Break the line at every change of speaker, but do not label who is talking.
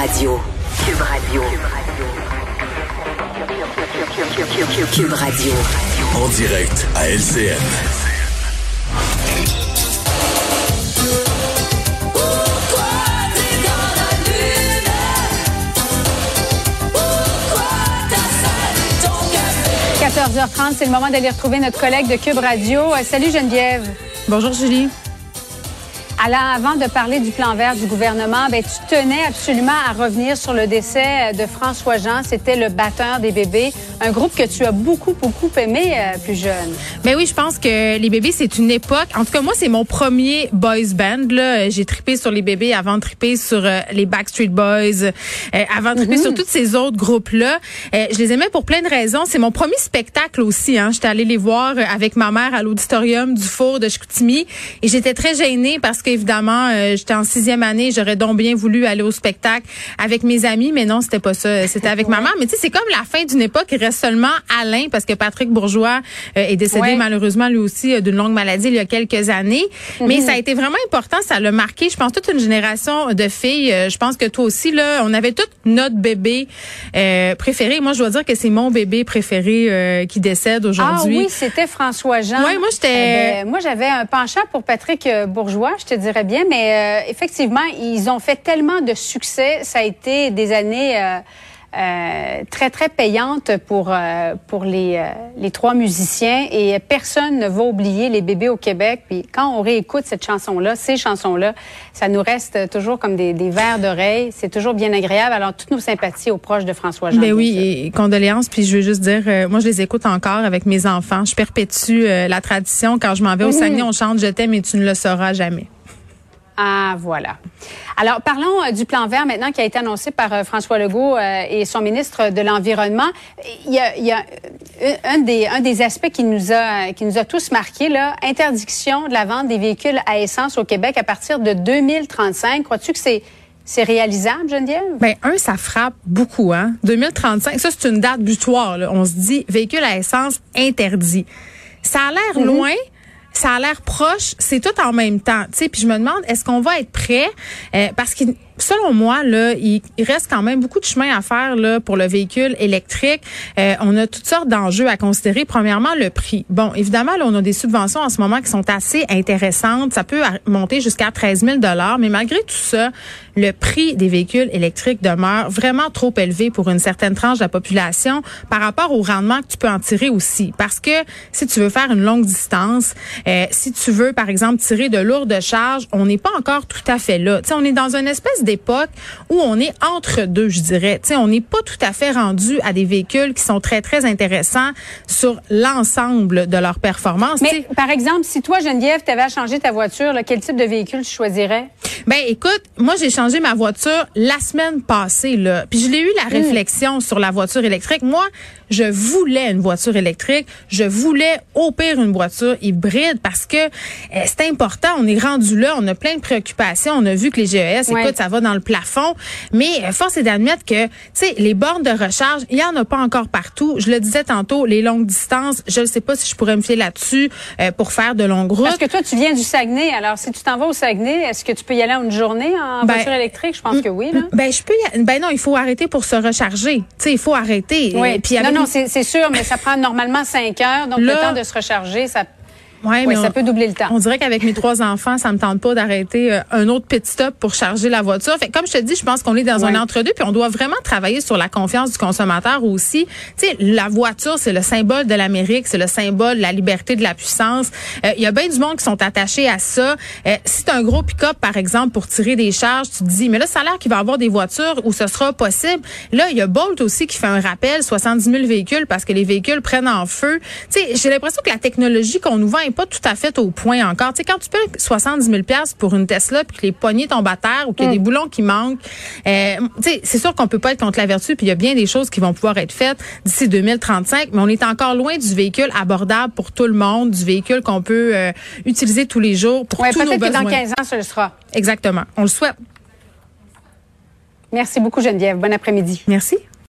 Radio. Cube Radio. Cube Radio.
En direct à LCN.
Pourquoi t'es dans la lune Pourquoi t'as salé ton café
14h30, c'est le moment d'aller retrouver notre collègue de Cube Radio. Euh, salut Geneviève.
Bonjour Julie.
Alors, avant de parler du plan vert du gouvernement, ben, tu tenais absolument à revenir sur le décès de François Jean. C'était le batteur des bébés, un groupe que tu as beaucoup, beaucoup aimé euh, plus jeune.
Ben oui, je pense que les bébés, c'est une époque. En tout cas, moi, c'est mon premier boys band. Là, j'ai trippé sur les bébés avant de tripper sur euh, les Backstreet Boys, euh, avant de tripper sur tous ces autres groupes-là. Euh, je les aimais pour plein de raisons. C'est mon premier spectacle aussi. Hein. J'étais allée les voir euh, avec ma mère à l'auditorium du Four de Chicoutimi et j'étais très gênée parce qu'évidemment, euh, j'étais en sixième année. J'aurais donc bien voulu aller au spectacle avec mes amis, mais non, c'était pas ça. C'était avec ma mère. Mais tu sais, c'est comme la fin d'une époque. Il reste seulement Alain parce que Patrick Bourgeois euh, est décédé
Ouais.
malheureusement lui aussi euh, d'une longue maladie il y a quelques années. Mais ça a été vraiment important. Ça l'a marqué, je pense, toute une génération de filles. Je pense que toi aussi, là, on avait tout notre bébé euh, préféré. Moi, je dois dire que c'est mon bébé préféré qui décède
Ah
aujourd'hui.
oui, c'était François Jean.
Ouais, moi, j'étais-
Eh ben, moi, j'avais un penchant pour Patrick Bourgeois, dirais bien, mais euh, effectivement, ils ont fait tellement de succès. Ça a été des années euh, euh, très, très payantes pour, pour les, les trois musiciens et personne ne va oublier les bébés au Québec. Puis quand on réécoute cette chanson-là, ces chansons-là, ça nous reste toujours comme des, des vers d'oreille. C'est toujours bien agréable. Alors, toutes nos sympathies aux proches de François Jean.
Ben
bien
oui, et condoléances. Puis je veux juste dire, euh, moi je les écoute encore avec mes enfants. Je perpétue euh, la tradition. Quand je m'en vais au Saguenay, on chante "Je t'aime et tu ne le sauras jamais".
Ah, voilà. Alors, parlons euh, du plan vert maintenant qui a été annoncé par euh, François Legault euh, et son ministre de l'Environnement. Il y a, il y a un, des, un des aspects qui nous a, qui nous a tous marqués, là, interdiction de la vente des véhicules à essence au Québec à partir de 2035. Crois-tu que c'est c'est réalisable, Geneviève?
Ben un, ça frappe beaucoup, hein. 2035, ça c'est une date butoir. Là. On se dit véhicule à essence interdit. Ça a l'air loin. Ça a l'air proche, c'est tout en même temps, tu sais. Puis je me demande, est-ce qu'on va être prêt? Euh, Parce que selon moi, là, il, reste quand même beaucoup de chemin à faire là pour le véhicule électrique. Euh, on a toutes sortes d'enjeux à considérer. Premièrement, le prix. Bon, évidemment, là, on a des subventions en ce moment qui sont assez intéressantes. Ça peut monter jusqu'à 13 000 mais malgré tout ça, le prix des véhicules électriques demeure vraiment trop élevé pour une certaine tranche de la population par rapport au rendement que tu peux en tirer aussi. Parce que si tu veux faire une longue distance, euh, si tu veux, par exemple, tirer de lourdes charges, on n'est pas encore tout à fait là. Tu sais, on est dans une espèce d'époque où on est entre deux, je dirais. Sais, on n'est pas tout à fait rendu à des véhicules qui sont très, très intéressants sur l'ensemble de leur performance.
Mais, par exemple, si toi, Geneviève, tu avais à changer ta voiture, là, quel type de véhicule tu choisirais?
Ben écoute, moi j'ai changé ma voiture la semaine passée là. Puis je l'ai eu la réflexion sur la voiture électrique. Moi, je voulais une voiture électrique, je voulais au pire une voiture hybride parce que euh, c'est important, on est rendu là, on a plein de préoccupations, on a vu que les GES,
Ouais.
écoute, ça va dans le plafond, mais euh, force est d'admettre que tu sais les bornes de recharge, il y en a pas encore partout. Je le disais tantôt, les longues distances, je ne sais pas si je pourrais me fier là-dessus euh, pour faire de longues routes.
Parce que toi, tu viens du Saguenay. Alors, si tu t'en vas au Saguenay, est-ce que tu peux y aller en une journée en
Ben,
voiture électrique? Je pense que oui, là.
Ben je peux y- ben non, il faut arrêter pour se recharger. Tu sais, il faut arrêter.
Oui.
Et puis
non,
avec-
non, c'est c'est sûr, mais ça prend normalement cinq heures. Donc,
Là-
le temps de se recharger, ça,
Ouais,
oui,
mais
ça
on-
peut doubler le temps.
On dirait qu'avec mes trois enfants, ça me tente pas d'arrêter euh, un autre pit stop pour charger la voiture. Fait comme je te dis, je pense qu'on est dans
Ouais.
un entre-deux, puis on doit vraiment travailler sur la confiance du consommateur aussi. Tu sais, la voiture, c'est le symbole de l'Amérique, c'est le symbole de la liberté, de la puissance. Euh, Il y a bien du monde qui sont attachés à ça. Euh, si tu un gros pick-up, par exemple, pour tirer des charges, tu te dis, mais là, ça a l'air qu'il va y avoir des voitures où ce sera possible. Là, il y a Bolt aussi qui fait un rappel, 70 000 véhicules, parce que les véhicules prennent en feu. Tu sais, j'ai l'impression que la technologie qu'on nous vend est pas tout à fait au point encore. Tu sais, quand tu payes 70 000 pièces pour une Tesla puis que les poignées tombent à terre ou qu'il y a des boulons qui manquent, euh, tu sais, c'est sûr qu'on peut pas être contre la vertu puis il y a bien des choses qui vont pouvoir être faites d'ici 2035, mais on est encore loin du véhicule abordable pour tout le monde, du véhicule qu'on peut euh, utiliser tous les jours pour
Ouais,
tous nos
peut-être que
besoins.
dans 15 ans, ce le sera.
Exactement. On le souhaite.
Merci beaucoup, Geneviève. Bon après-midi.
Merci.